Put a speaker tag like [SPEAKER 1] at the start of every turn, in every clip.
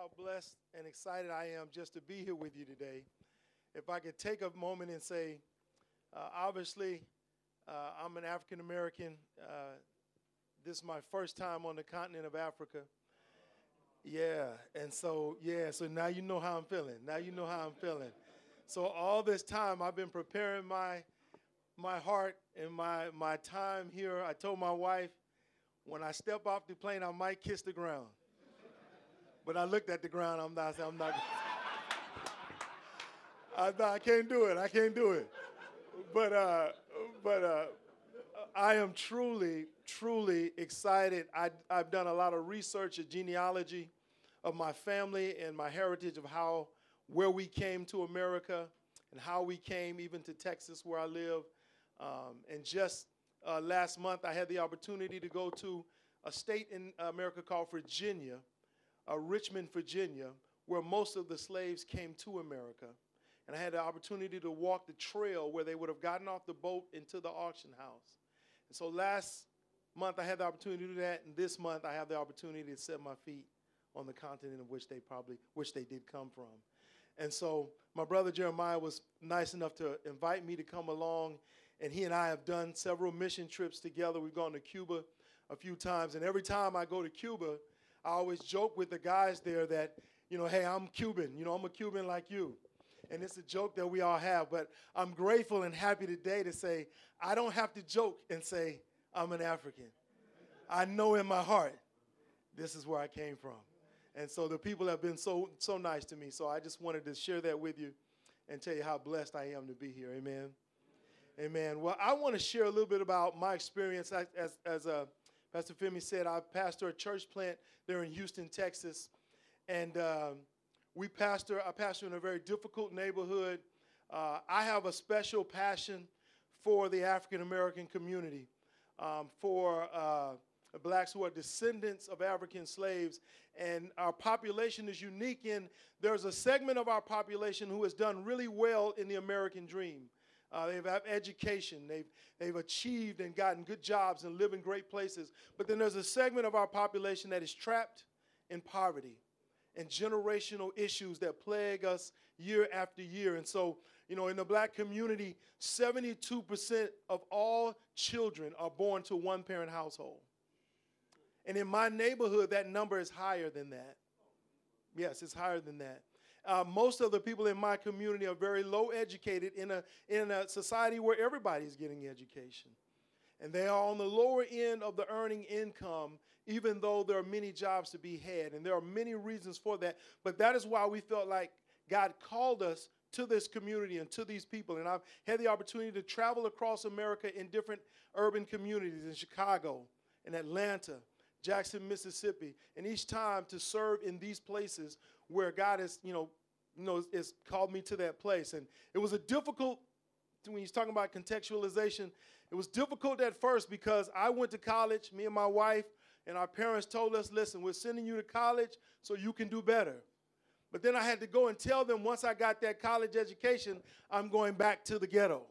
[SPEAKER 1] how blessed and excited I am just to be here with you today. If I could take a moment and say, uh, obviously, uh, I'm an African American. Uh, this is my first time on the continent of Africa. Yeah, and so, yeah, so now you know how I'm feeling. Now you know how I'm feeling. So all this time I've been preparing my my heart and my my time here. I told my wife when I step off the plane I might kiss the ground. But I looked at the ground. I'm not. I'm not. I, I can't do it. I can't do it. But uh, but uh, I am truly, truly excited. I, I've done a lot of research, a genealogy of my family and my heritage of how where we came to America and how we came even to Texas where I live. Um, and just uh, last month, I had the opportunity to go to a state in America called Virginia uh, Richmond, Virginia, where most of the slaves came to America. And I had the opportunity to walk the trail where they would have gotten off the boat into the auction house. And so last month I had the opportunity to do that, and this month I have the opportunity to set my feet on the continent of which they probably, which they did come from. And so my brother Jeremiah was nice enough to invite me to come along, and he and I have done several mission trips together. We've gone to Cuba a few times, and every time I go to Cuba, I always joke with the guys there that, you know, hey, I'm Cuban. You know, I'm a Cuban like you. And it's a joke that we all have. But I'm grateful and happy today to say I don't have to joke and say I'm an African. I know in my heart this is where I came from. And so the people have been so so nice to me. So I just wanted to share that with you and tell you how blessed I am to be here. Amen. Amen. Well, I want to share a little bit about my experience as, as, as a Pastor Femi said, I pastor a church plant there in Houston, Texas. And um, we pastor, I pastor in a very difficult neighborhood. Uh, I have a special passion for the African American community, um, for uh, blacks who are descendants of African slaves. And our population is unique in there's a segment of our population who has done really well in the American dream. Uh, they've had education. They've, they've achieved and gotten good jobs and live in great places. But then there's a segment of our population that is trapped in poverty and generational issues that plague us year after year. And so, you know, in the black community, 72% of all children are born to one parent household. And in my neighborhood, that number is higher than that. Yes, it's higher than that. Uh, most of the people in my community are very low educated in a, in a society where everybody is getting education. And they are on the lower end of the earning income, even though there are many jobs to be had. And there are many reasons for that. But that is why we felt like God called us to this community and to these people. And I've had the opportunity to travel across America in different urban communities in Chicago, in Atlanta, Jackson, Mississippi, and each time to serve in these places where God has, you know, you know, has called me to that place. And it was a difficult, when he's talking about contextualization, it was difficult at first because I went to college, me and my wife, and our parents told us, listen, we're sending you to college so you can do better. But then I had to go and tell them once I got that college education, I'm going back to the ghetto.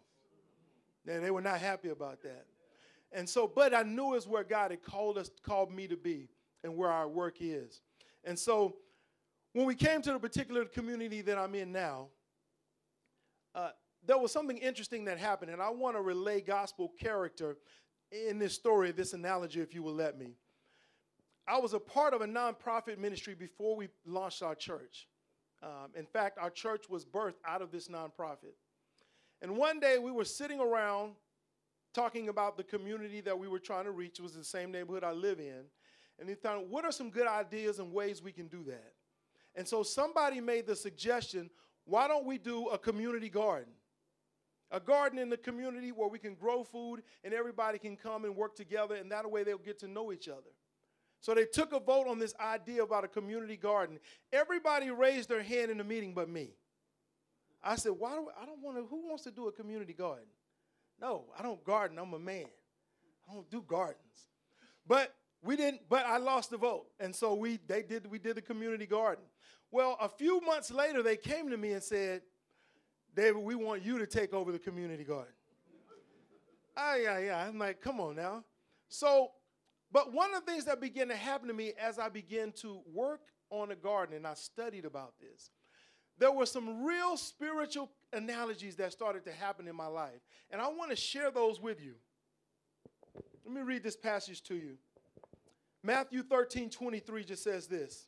[SPEAKER 1] And they were not happy about that. And so, but I knew it's where God had called us, called me to be, and where our work is. And so when we came to the particular community that I'm in now, uh, there was something interesting that happened, and I want to relay gospel character in this story, this analogy, if you will let me. I was a part of a nonprofit ministry before we launched our church. Um, in fact, our church was birthed out of this nonprofit. And one day we were sitting around talking about the community that we were trying to reach. It was the same neighborhood I live in. And we thought, what are some good ideas and ways we can do that? And so somebody made the suggestion why don't we do a community garden? A garden in the community where we can grow food and everybody can come and work together, and that way they'll get to know each other. So they took a vote on this idea about a community garden. Everybody raised their hand in the meeting but me. I said, Why do I, I don't want to, who wants to do a community garden? No, I don't garden, I'm a man. I don't do gardens. But we didn't, but I lost the vote. And so we they did we did the community garden. Well, a few months later, they came to me and said, David, we want you to take over the community garden. ah, yeah, yeah. I'm like, come on now. So But one of the things that began to happen to me as I began to work on a garden, and I studied about this, there were some real spiritual analogies that started to happen in my life. And I want to share those with you. Let me read this passage to you. Matthew 13 23 just says this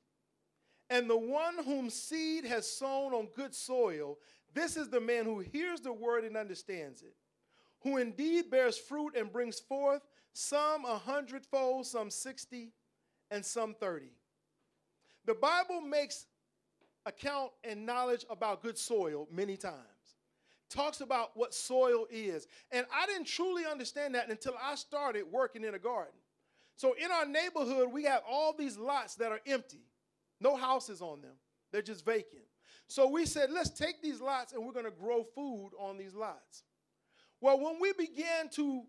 [SPEAKER 1] And the one whom seed has sown on good soil, this is the man who hears the word and understands it, who indeed bears fruit and brings forth some a hundredfold, some 60, and some 30. The Bible makes account and knowledge about good soil many times. Talks about what soil is. And I didn't truly understand that until I started working in a garden. So in our neighborhood, we have all these lots that are empty, no houses on them, they're just vacant. So we said, let's take these lots and we're going to grow food on these lots. Well, when we began to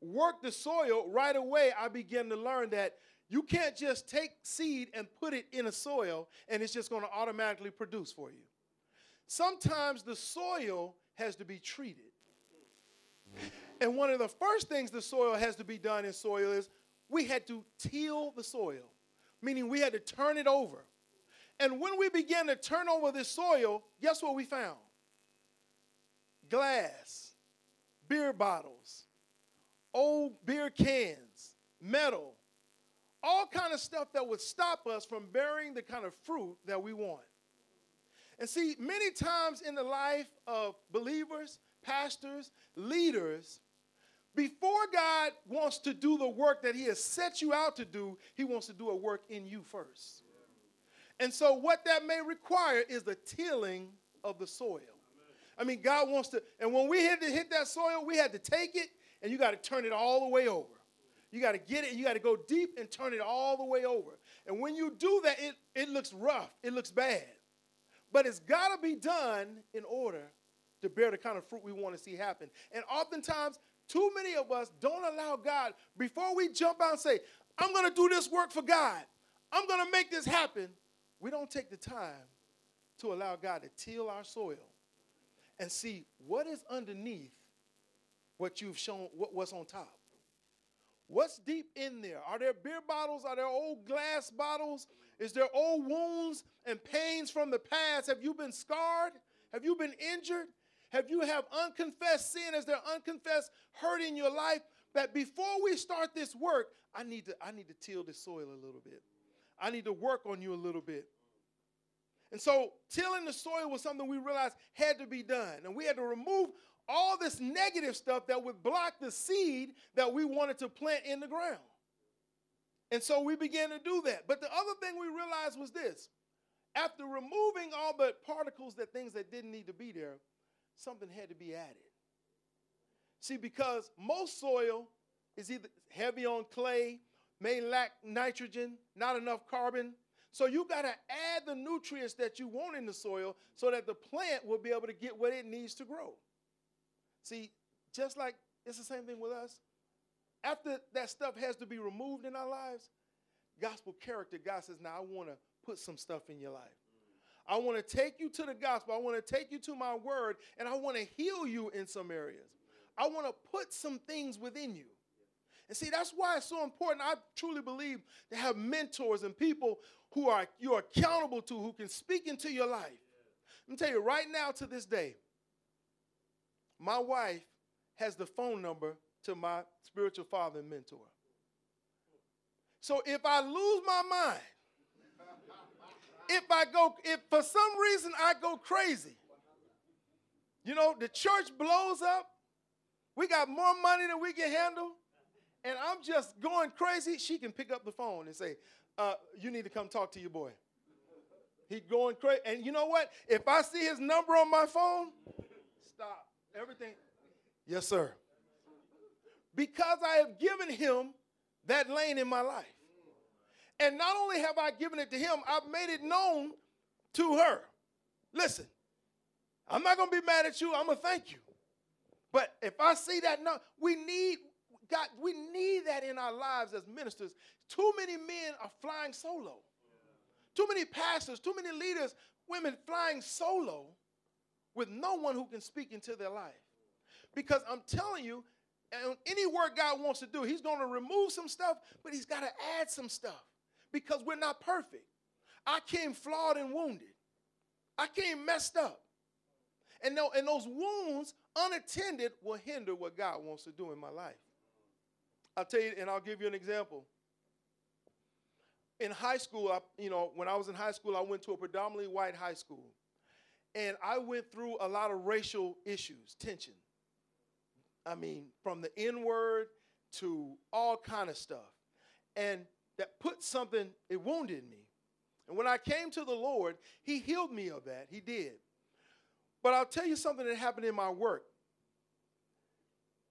[SPEAKER 1] work the soil, right away I began to learn that you can't just take seed and put it in a soil and it's just going to automatically produce for you. Sometimes the soil has to be treated. And one of the first things the soil has to be done in soil is we had to till the soil, meaning we had to turn it over. And when we began to turn over this soil, guess what we found? Glass, beer bottles, old beer cans, metal, all kind of stuff that would stop us from bearing the kind of fruit that we want. And see, many times in the life of believers, pastors, leaders, before God wants to do the work that He has set you out to do, He wants to do a work in you first. And so, what that may require is the tilling of the soil. I mean, God wants to, and when we to hit that soil, we had to take it and you got to turn it all the way over. You got to get it, you got to go deep and turn it all the way over. And when you do that, it, it looks rough, it looks bad. But it's got to be done in order to bear the kind of fruit we want to see happen. And oftentimes, too many of us don't allow God, before we jump out and say, I'm going to do this work for God, I'm going to make this happen, we don't take the time to allow God to till our soil and see what is underneath what you've shown, what, what's on top. What's deep in there? Are there beer bottles? Are there old glass bottles? Is there old wounds and pains from the past? Have you been scarred? Have you been injured? Have you have unconfessed sin? Is there unconfessed hurt in your life? That before we start this work, I need to I need to till the soil a little bit. I need to work on you a little bit. And so tilling the soil was something we realized had to be done. And we had to remove all this negative stuff that would block the seed that we wanted to plant in the ground. And so we began to do that. But the other thing we realized was this after removing all the particles that things that didn't need to be there, something had to be added. See, because most soil is either heavy on clay, may lack nitrogen, not enough carbon. So you got to add the nutrients that you want in the soil so that the plant will be able to get what it needs to grow. See, just like it's the same thing with us. After that stuff has to be removed in our lives, gospel character, God says, Now I want to put some stuff in your life. I want to take you to the gospel. I want to take you to my word, and I want to heal you in some areas. I want to put some things within you. And see, that's why it's so important. I truly believe to have mentors and people who are you're accountable to, who can speak into your life. Let me tell you right now to this day, my wife has the phone number to my spiritual father and mentor. So if I lose my mind, if I go, if for some reason I go crazy, you know, the church blows up, we got more money than we can handle, and I'm just going crazy, she can pick up the phone and say, uh, You need to come talk to your boy. He's going crazy. And you know what? If I see his number on my phone, stop everything. Yes, sir. Because I have given him that lane in my life. And not only have I given it to him, I've made it known to her. Listen, I'm not going to be mad at you. I'm going to thank you. But if I see that, no, we need God, we need that in our lives as ministers. Too many men are flying solo. Too many pastors, too many leaders, women flying solo with no one who can speak into their life. Because I'm telling you, any work God wants to do, He's going to remove some stuff, but He's got to add some stuff because we're not perfect. I came flawed and wounded. I came messed up. And, no, and those wounds, unattended, will hinder what God wants to do in my life. I'll tell you, and I'll give you an example. In high school, I, you know, when I was in high school, I went to a predominantly white high school. And I went through a lot of racial issues, tension. I mean, from the N word to all kind of stuff. And that put something, it wounded me. And when I came to the Lord, He healed me of that. He did. But I'll tell you something that happened in my work.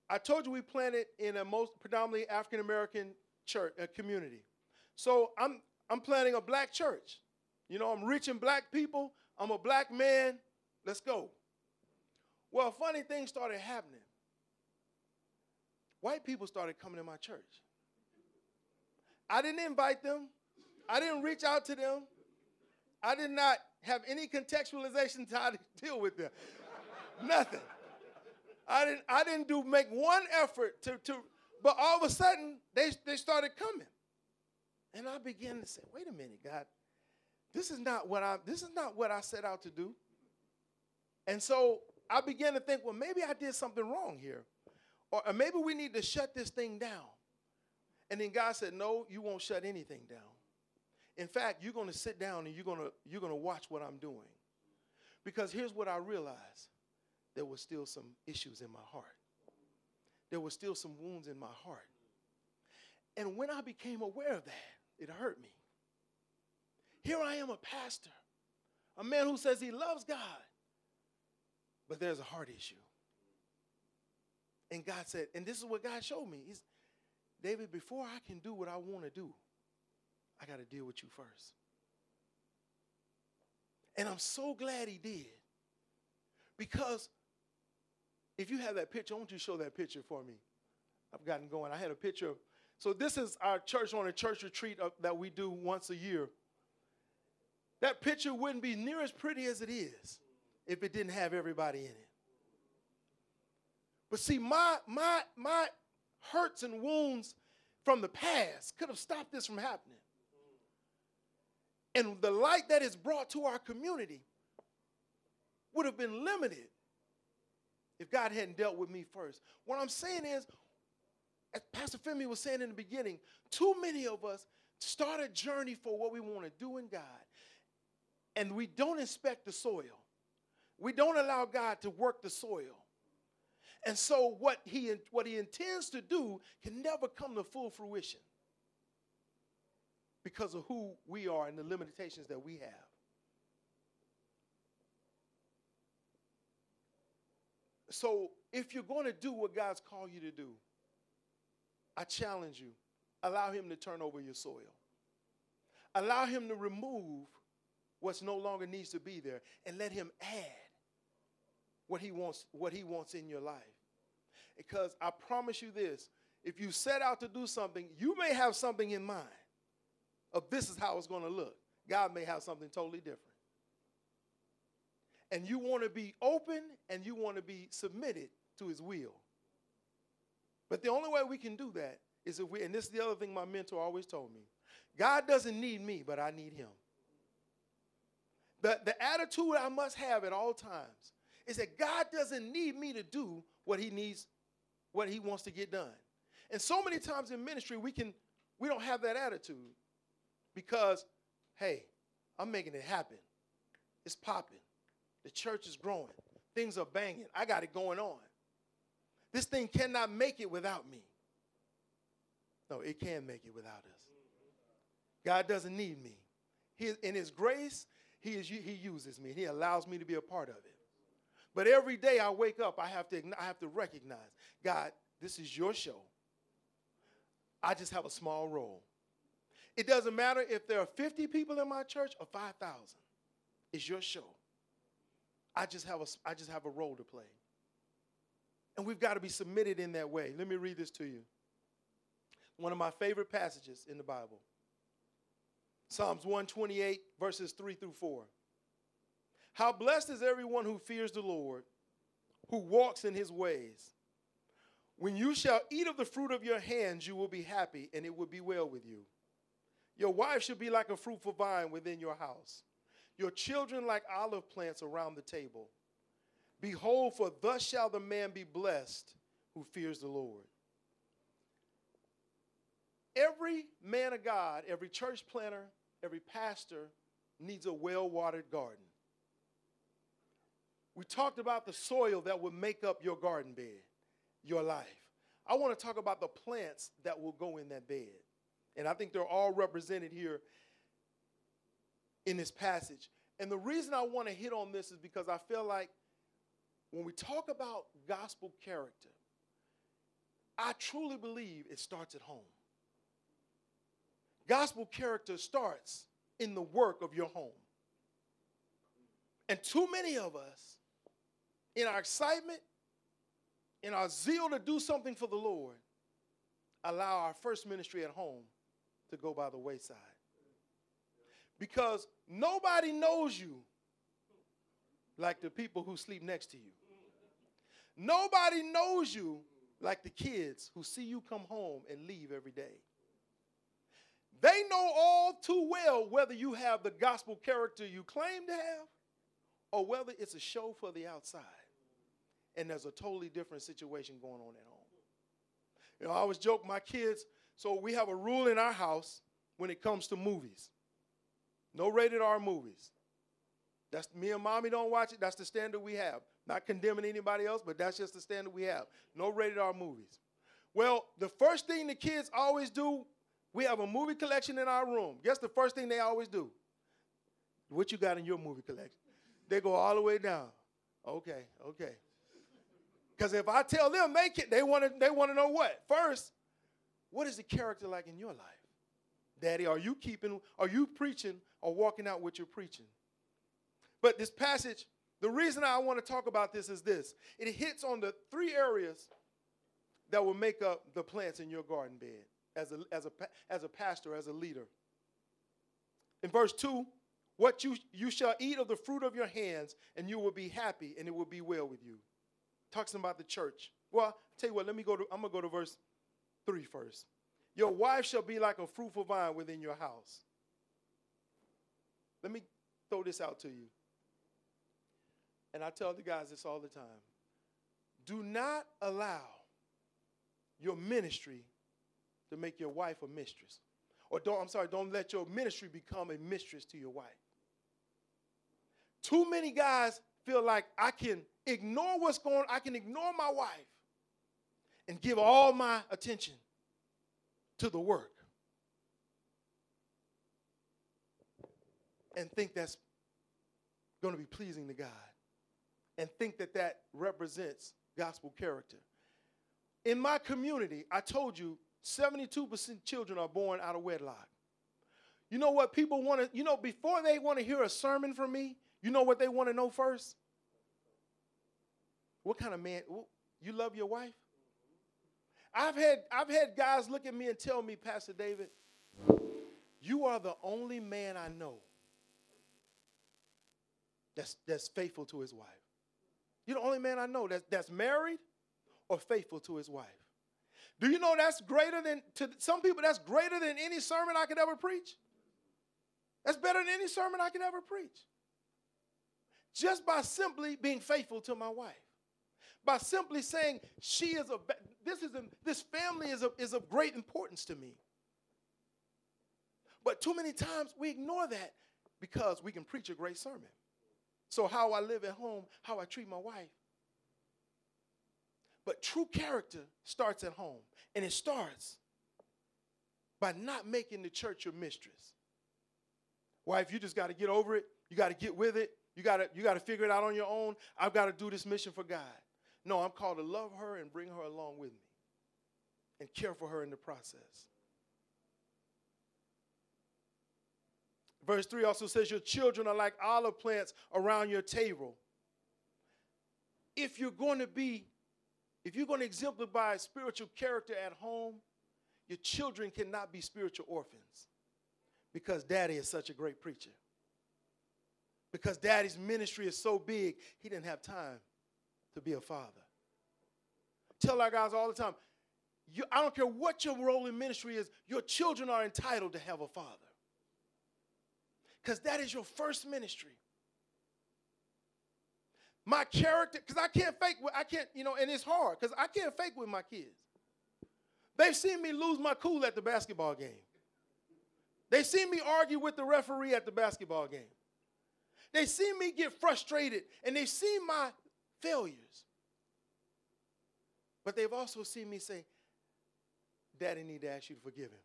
[SPEAKER 1] I told you we planted in a most predominantly African American church uh, community. So I'm I'm planning a black church. You know, I'm reaching black people. I'm a black man. Let's go. Well, funny things started happening. White people started coming to my church. I didn't invite them. I didn't reach out to them. I did not have any contextualization to how to deal with them. Nothing. I didn't, I didn't do make one effort to, to but all of a sudden they, they started coming. And I began to say, wait a minute, God, this is not what I this is not what I set out to do. And so I began to think, well, maybe I did something wrong here. Or, or maybe we need to shut this thing down. And then God said, No, you won't shut anything down. In fact, you're going to sit down and you're going to you're going to watch what I'm doing. Because here's what I realized. There were still some issues in my heart. There were still some wounds in my heart. And when I became aware of that, it hurt me. Here I am a pastor, a man who says he loves God, but there's a heart issue. And God said, and this is what God showed me. He's, David, before I can do what I want to do, I got to deal with you first. And I'm so glad he did. Because if you have that picture, I want you to show that picture for me. I've gotten going. I had a picture of, so this is our church on a church retreat of, that we do once a year. That picture wouldn't be near as pretty as it is if it didn't have everybody in it. But see, my my my hurts and wounds from the past could have stopped this from happening. And the light that is brought to our community would have been limited if God hadn't dealt with me first. What I'm saying is, as Pastor Femi was saying in the beginning, too many of us start a journey for what we want to do in God, and we don't inspect the soil. We don't allow God to work the soil. And so what he, what he intends to do can never come to full fruition because of who we are and the limitations that we have. So if you're going to do what God's called you to do, I challenge you, allow him to turn over your soil. Allow him to remove what's no longer needs to be there and let him add what he wants what he wants in your life. Because I promise you this, if you set out to do something, you may have something in mind of this is how it's going to look. God may have something totally different. And you want to be open and you want to be submitted to his will. But the only way we can do that is if we, and this is the other thing my mentor always told me God doesn't need me, but I need him. The, the attitude I must have at all times is that God doesn't need me to do what he needs, what he wants to get done. And so many times in ministry, we can we don't have that attitude because, hey, I'm making it happen. It's popping. The church is growing. Things are banging. I got it going on. This thing cannot make it without me. No, it can make it without us. God doesn't need me. He, in His grace, he, is, he uses me. He allows me to be a part of it. But every day I wake up, I have to, I have to recognize God, this is your show. I just have a small role. It doesn't matter if there are 50 people in my church or 5,000. It's your show. I just have a, I just have a role to play. And we've got to be submitted in that way. Let me read this to you. One of my favorite passages in the Bible. Psalms 128, verses 3 through 4. How blessed is everyone who fears the Lord, who walks in his ways. When you shall eat of the fruit of your hands, you will be happy, and it will be well with you. Your wife should be like a fruitful vine within your house, your children like olive plants around the table. Behold, for thus shall the man be blessed who fears the Lord. Every man of God, every church planter, every pastor needs a well watered garden. We talked about the soil that will make up your garden bed, your life. I want to talk about the plants that will go in that bed. And I think they're all represented here in this passage. And the reason I want to hit on this is because I feel like when we talk about gospel character, I truly believe it starts at home. Gospel character starts in the work of your home. And too many of us, in our excitement, in our zeal to do something for the Lord, allow our first ministry at home to go by the wayside. Because nobody knows you like the people who sleep next to you. Nobody knows you like the kids who see you come home and leave every day. They know all too well whether you have the gospel character you claim to have or whether it's a show for the outside and there's a totally different situation going on at home. You know, I always joke my kids, so we have a rule in our house when it comes to movies. No rated R movies. That's me and mommy don't watch it. That's the standard we have. Not condemning anybody else, but that's just the standard we have. No rated R movies. Well, the first thing the kids always do, we have a movie collection in our room. Guess the first thing they always do? What you got in your movie collection? They go all the way down. Okay, okay. Because if I tell them make it, they want to they want to know what? First, what is the character like in your life? Daddy, are you keeping, are you preaching or walking out what you're preaching? But this passage, the reason I want to talk about this is this it hits on the three areas that will make up the plants in your garden bed as a, as a, as a pastor, as a leader. In verse 2, what you, you shall eat of the fruit of your hands, and you will be happy, and it will be well with you. Talks about the church. Well, I'll tell you what, let me go to, I'm going to go to verse 3 first. Your wife shall be like a fruitful vine within your house. Let me throw this out to you. And I tell the guys this all the time. Do not allow your ministry to make your wife a mistress. Or don't, I'm sorry, don't let your ministry become a mistress to your wife. Too many guys feel like I can ignore what's going I can ignore my wife and give all my attention to the work and think that's going to be pleasing to God and think that that represents gospel character. In my community, I told you 72% children are born out of wedlock. You know what people want to, you know, before they want to hear a sermon from me, you know what they want to know first? What kind of man, you love your wife? I've had, I've had guys look at me and tell me, Pastor David, you are the only man I know that's, that's faithful to his wife. You're the only man I know that's, that's married or faithful to his wife. Do you know that's greater than, to some people, that's greater than any sermon I could ever preach? That's better than any sermon I could ever preach. Just by simply being faithful to my wife. By simply saying, she is a, this is a, this family is, a, is of great importance to me. But too many times we ignore that because we can preach a great sermon. So, how I live at home, how I treat my wife. But true character starts at home, and it starts by not making the church your mistress. Wife, you just got to get over it. You got to get with it. You got to you got to figure it out on your own. I've got to do this mission for God. No, I'm called to love her and bring her along with me and care for her in the process. Verse 3 also says, Your children are like olive plants around your table. If you're going to be, if you're going to exemplify spiritual character at home, your children cannot be spiritual orphans because daddy is such a great preacher. Because daddy's ministry is so big, he didn't have time to be a father. tell our guys all the time you, I don't care what your role in ministry is, your children are entitled to have a father. Because that is your first ministry. My character, because I can't fake, with, I can't, you know, and it's hard because I can't fake with my kids. They've seen me lose my cool at the basketball game. They see me argue with the referee at the basketball game. They see me get frustrated and they see my failures. But they've also seen me say, Daddy need to ask you to forgive him.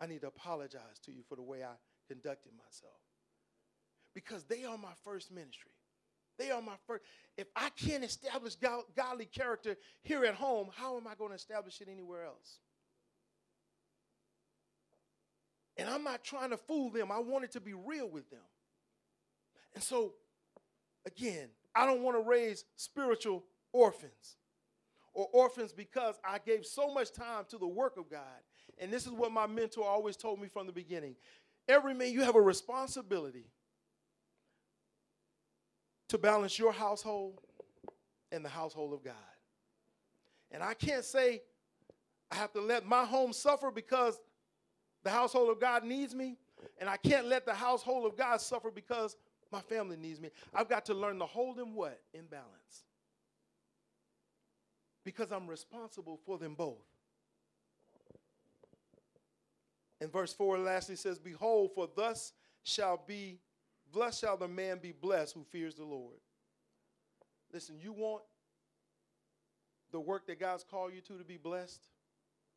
[SPEAKER 1] I need to apologize to you for the way I conducted myself. Because they are my first ministry. They are my first. If I can't establish godly character here at home, how am I going to establish it anywhere else? And I'm not trying to fool them. I want it to be real with them. And so, again, I don't want to raise spiritual orphans or orphans because I gave so much time to the work of God. And this is what my mentor always told me from the beginning. Every man, you have a responsibility to balance your household and the household of God. And I can't say I have to let my home suffer because the household of God needs me, and I can't let the household of God suffer because my family needs me. I've got to learn to hold them what? In balance. Because I'm responsible for them both. And verse 4 lastly says, Behold, for thus shall be, blessed shall the man be blessed who fears the Lord. Listen, you want the work that God's called you to to be blessed?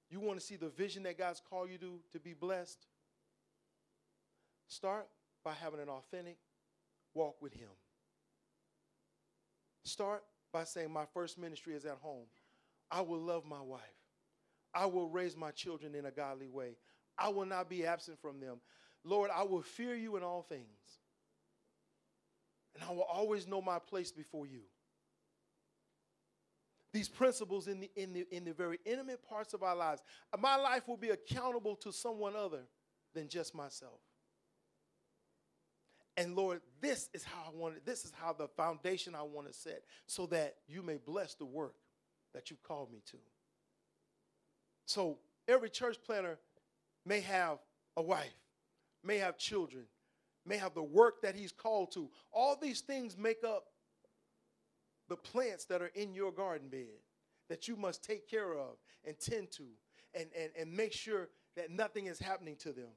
[SPEAKER 1] You want to see the vision that God's called you to to be blessed? Start by having an authentic walk with Him. Start by saying, My first ministry is at home. I will love my wife. I will raise my children in a godly way. I will not be absent from them. Lord, I will fear you in all things. And I will always know my place before you these principles in the, in, the, in the very intimate parts of our lives. My life will be accountable to someone other than just myself. And Lord, this is how I want it. This is how the foundation I want to set so that you may bless the work that you've called me to. So every church planter may have a wife, may have children, may have the work that he's called to. All these things make up the plants that are in your garden bed that you must take care of and tend to and, and, and make sure that nothing is happening to them.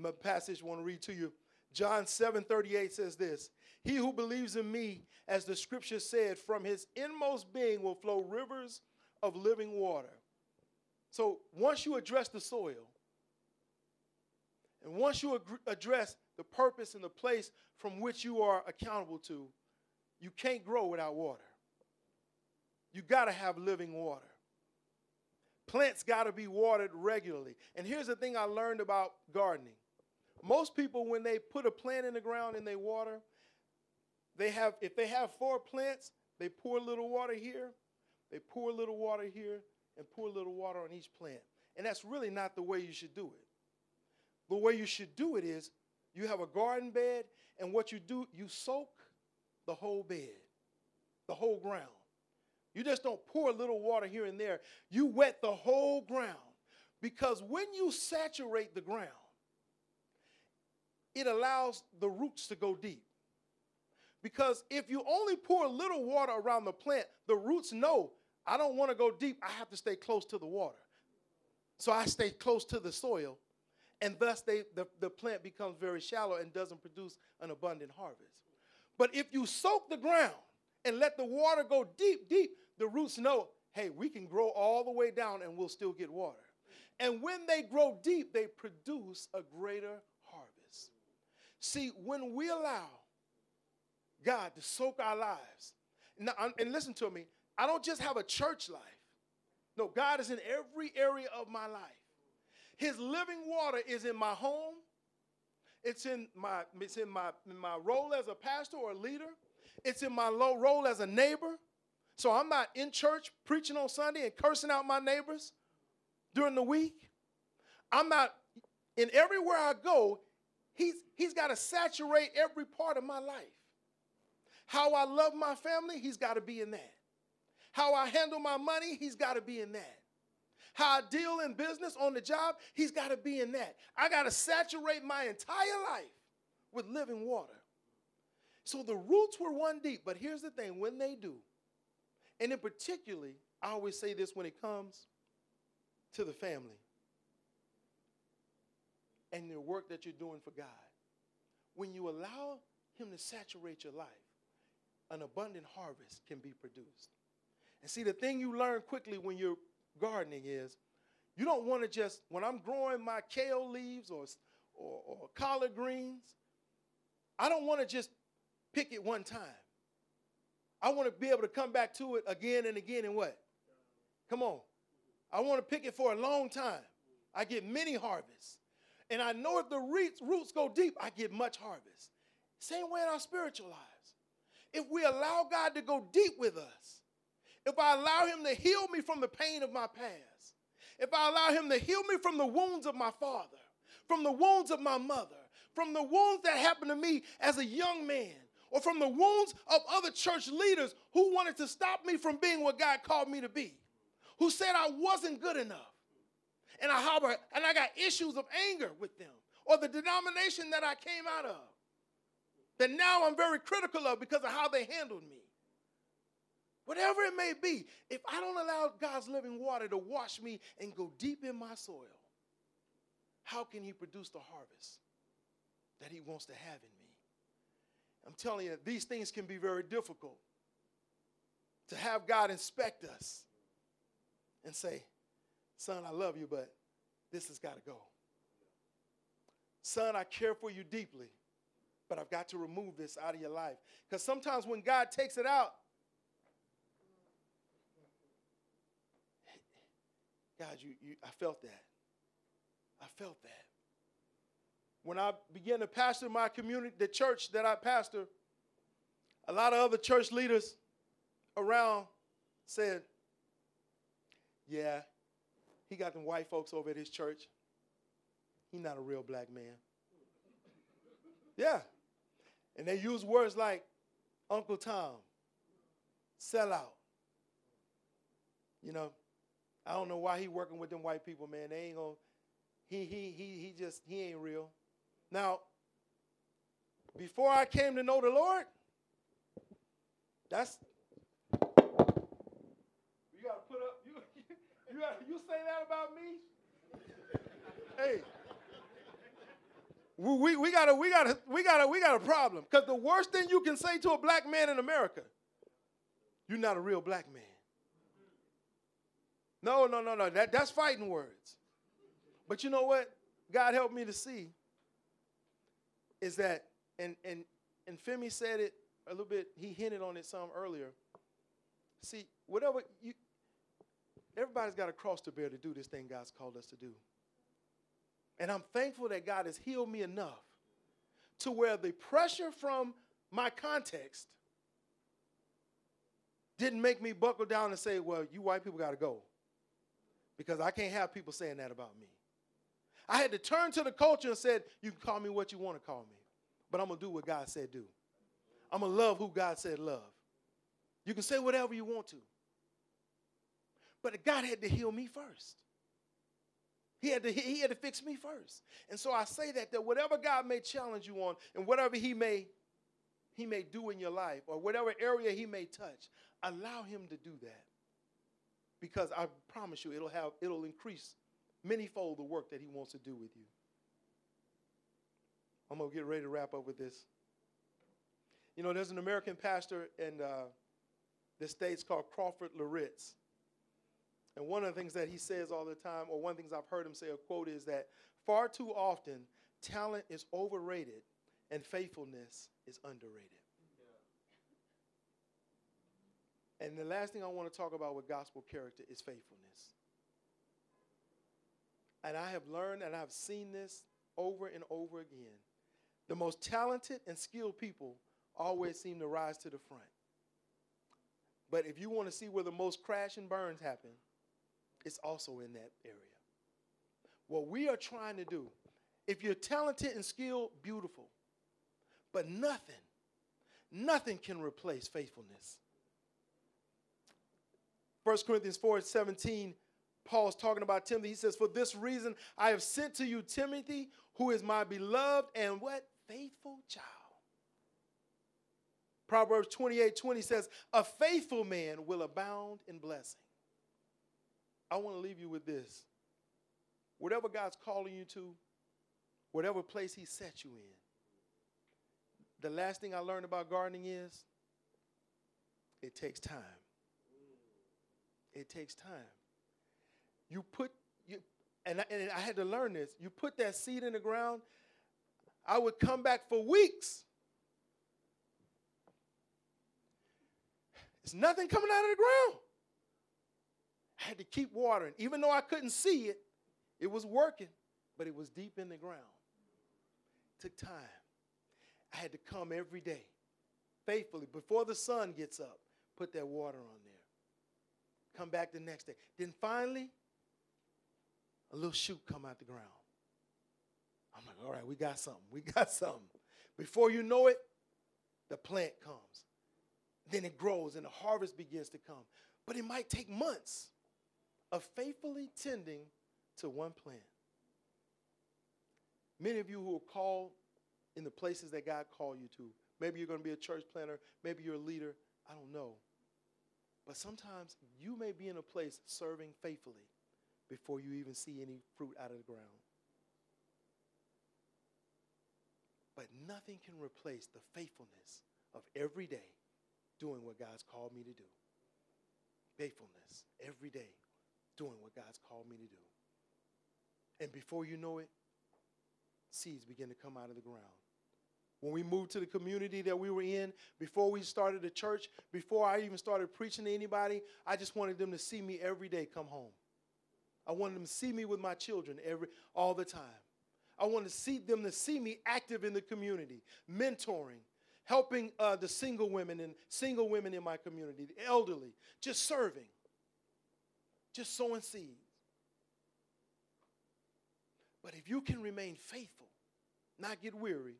[SPEAKER 1] My passage I want to read to you. John 7 38 says this He who believes in me, as the scripture said, from his inmost being will flow rivers of living water. So once you address the soil, and once you address the purpose and the place from which you are accountable to, you can't grow without water. You got to have living water. Plants got to be watered regularly. And here's the thing I learned about gardening. Most people, when they put a plant in the ground and they water, they have, if they have four plants, they pour a little water here, they pour a little water here, and pour a little water on each plant. And that's really not the way you should do it. The way you should do it is you have a garden bed, and what you do, you soak the whole bed, the whole ground. You just don't pour a little water here and there. You wet the whole ground. Because when you saturate the ground, it allows the roots to go deep. Because if you only pour a little water around the plant, the roots know I don't want to go deep. I have to stay close to the water. So I stay close to the soil and thus they, the, the plant becomes very shallow and doesn't produce an abundant harvest. But if you soak the ground and let the water go deep, deep, the roots know, hey, we can grow all the way down and we'll still get water. And when they grow deep, they produce a greater. See, when we allow God to soak our lives, now, and listen to me, I don't just have a church life. No, God is in every area of my life. His living water is in my home. It's in my, it's in my, in my role as a pastor or a leader. It's in my low role as a neighbor. So I'm not in church preaching on Sunday and cursing out my neighbors during the week. I'm not in everywhere I go, he's, he's got to saturate every part of my life. How I love my family, he's got to be in that. How I handle my money, he's got to be in that. How I deal in business on the job, he's got to be in that. I got to saturate my entire life with living water. So the roots were one deep, but here's the thing when they do, and in particularly, I always say this when it comes to the family and the work that you're doing for God. When you allow Him to saturate your life, an abundant harvest can be produced. And see, the thing you learn quickly when you're gardening is you don't want to just, when I'm growing my kale leaves or, or, or collard greens, I don't want to just pick it one time. I want to be able to come back to it again and again and what? Come on. I want to pick it for a long time. I get many harvests. And I know if the roots go deep, I get much harvest. Same way in our spiritual lives. If we allow God to go deep with us, if I allow Him to heal me from the pain of my past, if I allow Him to heal me from the wounds of my father, from the wounds of my mother, from the wounds that happened to me as a young man, or from the wounds of other church leaders who wanted to stop me from being what God called me to be, who said I wasn't good enough. And I harbor, and I got issues of anger with them, or the denomination that I came out of, that now I'm very critical of because of how they handled me. Whatever it may be, if I don't allow God's living water to wash me and go deep in my soil, how can He produce the harvest that He wants to have in me? I'm telling you, these things can be very difficult. To have God inspect us and say, Son, I love you, but this has got to go. Son, I care for you deeply, but I've got to remove this out of your life. Because sometimes when God takes it out, God, you, you, I felt that. I felt that. When I began to pastor my community, the church that I pastor, a lot of other church leaders around said, Yeah, he got them white folks over at his church. He's not a real black man. Yeah. And they use words like Uncle Tom, sellout. You know, I don't know why he working with them white people, man. They ain't gonna. He he he he just he ain't real. Now, before I came to know the Lord, that's you gotta put up. You you you say that about me? hey. We, we got a we got a we got a we got a problem because the worst thing you can say to a black man in America, you're not a real black man. No, no, no, no. That, that's fighting words. But you know what? God helped me to see is that, and and and Femi said it a little bit, he hinted on it some earlier. See, whatever you everybody's got a cross to bear to do this thing God's called us to do. And I'm thankful that God has healed me enough to where the pressure from my context didn't make me buckle down and say, well, you white people got to go because I can't have people saying that about me. I had to turn to the culture and said, You can call me what you want to call me, but I'm going to do what God said do. I'm going to love who God said love. You can say whatever you want to. But God had to heal me first. He had to, he had to fix me first. And so I say that that whatever God may challenge you on and whatever he may he may do in your life or whatever area he may touch, allow him to do that because I promise you it'll have it'll increase manyfold the work that he wants to do with you. I'm gonna get ready to wrap up with this. You know, there's an American pastor in uh, the states called Crawford Loritts. And one of the things that he says all the time, or one of the things I've heard him say, a quote is that far too often talent is overrated and faithfulness is underrated. And the last thing I want to talk about with gospel character is faithfulness. And I have learned and I've seen this over and over again. The most talented and skilled people always seem to rise to the front. But if you want to see where the most crash and burns happen, it's also in that area. What we are trying to do, if you're talented and skilled, beautiful. But nothing, Nothing can replace faithfulness. 1 Corinthians 4 17, Paul's talking about Timothy. He says, For this reason I have sent to you Timothy, who is my beloved and what? Faithful child. Proverbs 28 20 says, A faithful man will abound in blessing. I want to leave you with this. Whatever God's calling you to, whatever place He set you in, the last thing I learned about gardening is it takes time. It takes time. You put you and I, and I had to learn this. You put that seed in the ground. I would come back for weeks. It's nothing coming out of the ground. I had to keep watering. Even though I couldn't see it, it was working, but it was deep in the ground. It took time. I had to come every day, faithfully, before the sun gets up, put that water on there. Come back the next day. Then finally, a little shoot come out the ground. I'm like, all right, we got something. We got something. Before you know it, the plant comes. Then it grows and the harvest begins to come. But it might take months of faithfully tending to one plant. Many of you who are called in the places that God called you to, maybe you're going to be a church planter, maybe you're a leader, I don't know. But sometimes you may be in a place serving faithfully before you even see any fruit out of the ground. But nothing can replace the faithfulness of every day doing what God's called me to do. Faithfulness every day doing what God's called me to do. And before you know it, seeds begin to come out of the ground. When we moved to the community that we were in, before we started the church, before I even started preaching to anybody, I just wanted them to see me every day come home. I wanted them to see me with my children every all the time. I wanted to see them to see me active in the community, mentoring, helping uh, the single women and single women in my community, the elderly, just serving, just sowing seeds. But if you can remain faithful, not get weary,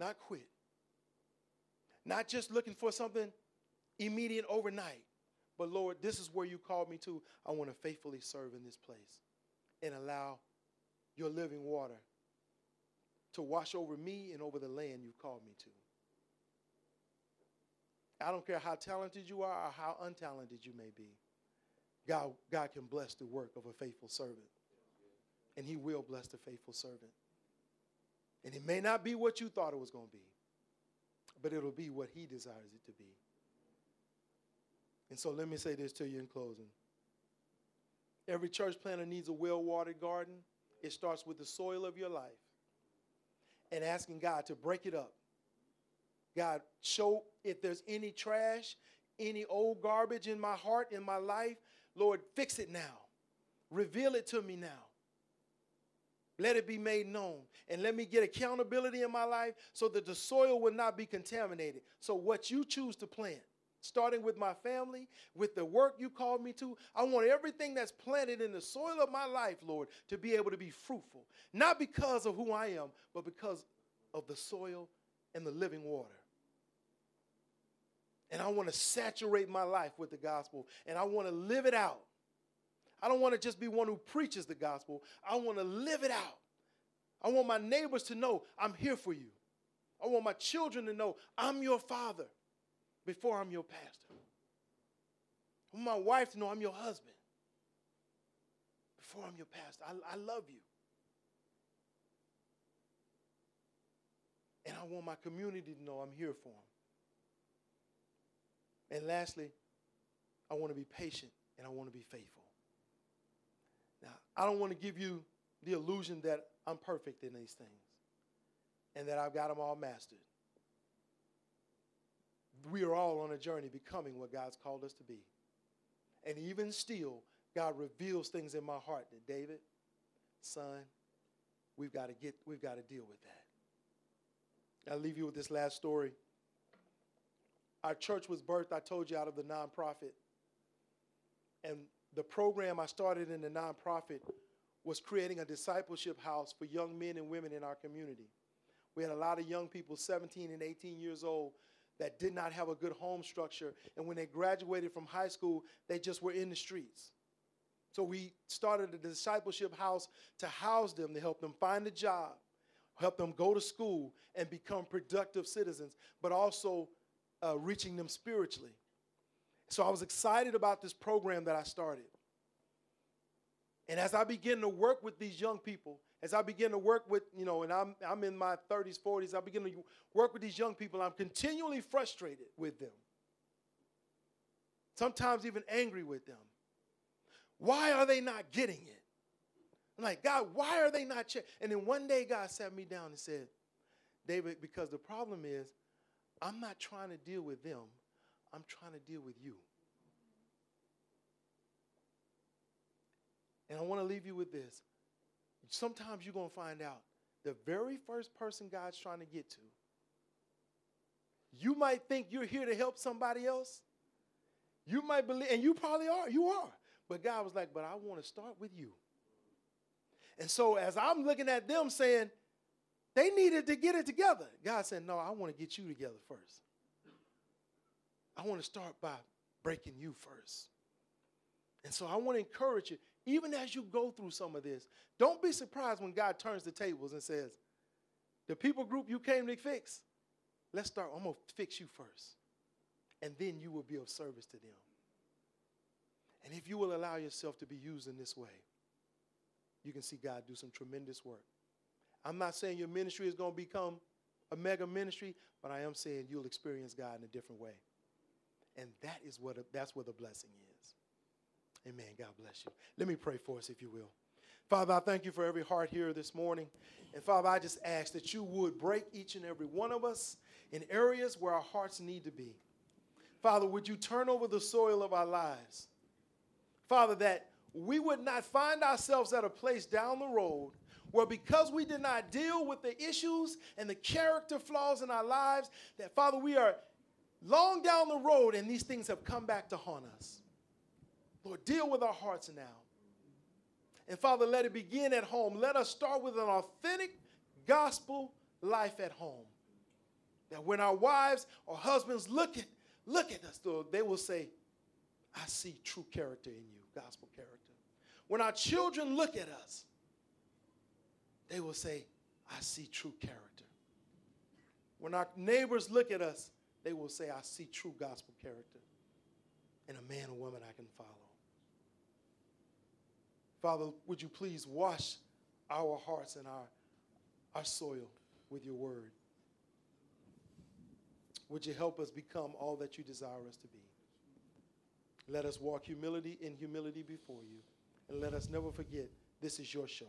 [SPEAKER 1] not quit, not just looking for something immediate overnight, but Lord, this is where you called me to. I want to faithfully serve in this place and allow your living water to wash over me and over the land you've called me to. I don't care how talented you are or how untalented you may be. God, God can bless the work of a faithful servant. And he will bless the faithful servant. And it may not be what you thought it was going to be, but it'll be what he desires it to be. And so let me say this to you in closing. Every church planter needs a well watered garden. It starts with the soil of your life and asking God to break it up God, show if there's any trash, any old garbage in my heart, in my life, Lord, fix it now. Reveal it to me now. Let it be made known. And let me get accountability in my life so that the soil will not be contaminated. So, what you choose to plant, starting with my family, with the work you called me to, I want everything that's planted in the soil of my life, Lord, to be able to be fruitful. Not because of who I am, but because of the soil and the living water. And I want to saturate my life with the gospel and I want to live it out. I don't want to just be one who preaches the gospel, I want to live it out. I want my neighbors to know I'm here for you. I want my children to know I'm your father before I'm your pastor. I want my wife to know I'm your husband before I'm your pastor. I, I love you. And I want my community to know I'm here for them. And lastly, I want to be patient and I want to be faithful. Now, I don't want to give you the illusion that I'm perfect in these things and that I've got them all mastered. We are all on a journey becoming what God's called us to be. And even still, God reveals things in my heart that David, son, we've got to get, we've got to deal with that. I'll leave you with this last story. Our church was birthed, I told you, out of the nonprofit. And the program I started in the nonprofit was creating a discipleship house for young men and women in our community. We had a lot of young people, 17 and 18 years old, that did not have a good home structure. And when they graduated from high school, they just were in the streets. So we started a discipleship house to house them, to help them find a job, help them go to school and become productive citizens, but also uh, reaching them spiritually. So I was excited about this program that I started. And as I begin to work with these young people, as I begin to work with, you know, and I'm, I'm in my 30s, 40s, I begin to work with these young people, I'm continually frustrated with them. Sometimes even angry with them. Why are they not getting it? I'm like, God, why are they not? And then one day God sat me down and said, David, because the problem is, I'm not trying to deal with them, I'm trying to deal with you. And I want to leave you with this. Sometimes you're going to find out the very first person God's trying to get to. You might think you're here to help somebody else. You might believe, and you probably are, you are. But God was like, but I want to start with you. And so as I'm looking at them saying, they needed to get it together, God said, no, I want to get you together first. I want to start by breaking you first. And so I want to encourage you, even as you go through some of this, don't be surprised when God turns the tables and says, the people group you came to fix, let's start. I'm going to fix you first. And then you will be of service to them. And if you will allow yourself to be used in this way, you can see God do some tremendous work. I'm not saying your ministry is going to become a mega ministry, but I am saying you'll experience God in a different way. And that is what a, that's where the blessing is. Amen. God bless you. Let me pray for us, if you will. Father, I thank you for every heart here this morning. And Father, I just ask that you would break each and every one of us in areas where our hearts need to be. Father, would you turn over the soil of our lives? Father, that we would not find ourselves at a place down the road where because we did not deal with the issues and the character flaws in our lives, that Father, we are long down the road and these things have come back to haunt us. Lord, deal with our hearts now. And Father, let it begin at home. Let us start with an authentic gospel life at home. That when our wives or husbands look at, look at us, Lord, they will say, I see true character in you, gospel character. When our children look at us, they will say, I see true character. When our neighbors look at us, they will say, I see true gospel character and a man or woman I can follow. Father, would you please wash our hearts and our, our soil with your word? Would you help us become all that you desire us to be? Let us walk humility in humility before you. And let us never forget this is your show.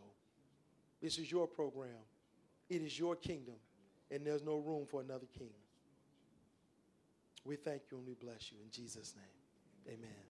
[SPEAKER 1] This is your program. It is your kingdom. And there's no room for another king. We thank you and we bless you in Jesus' name. Amen.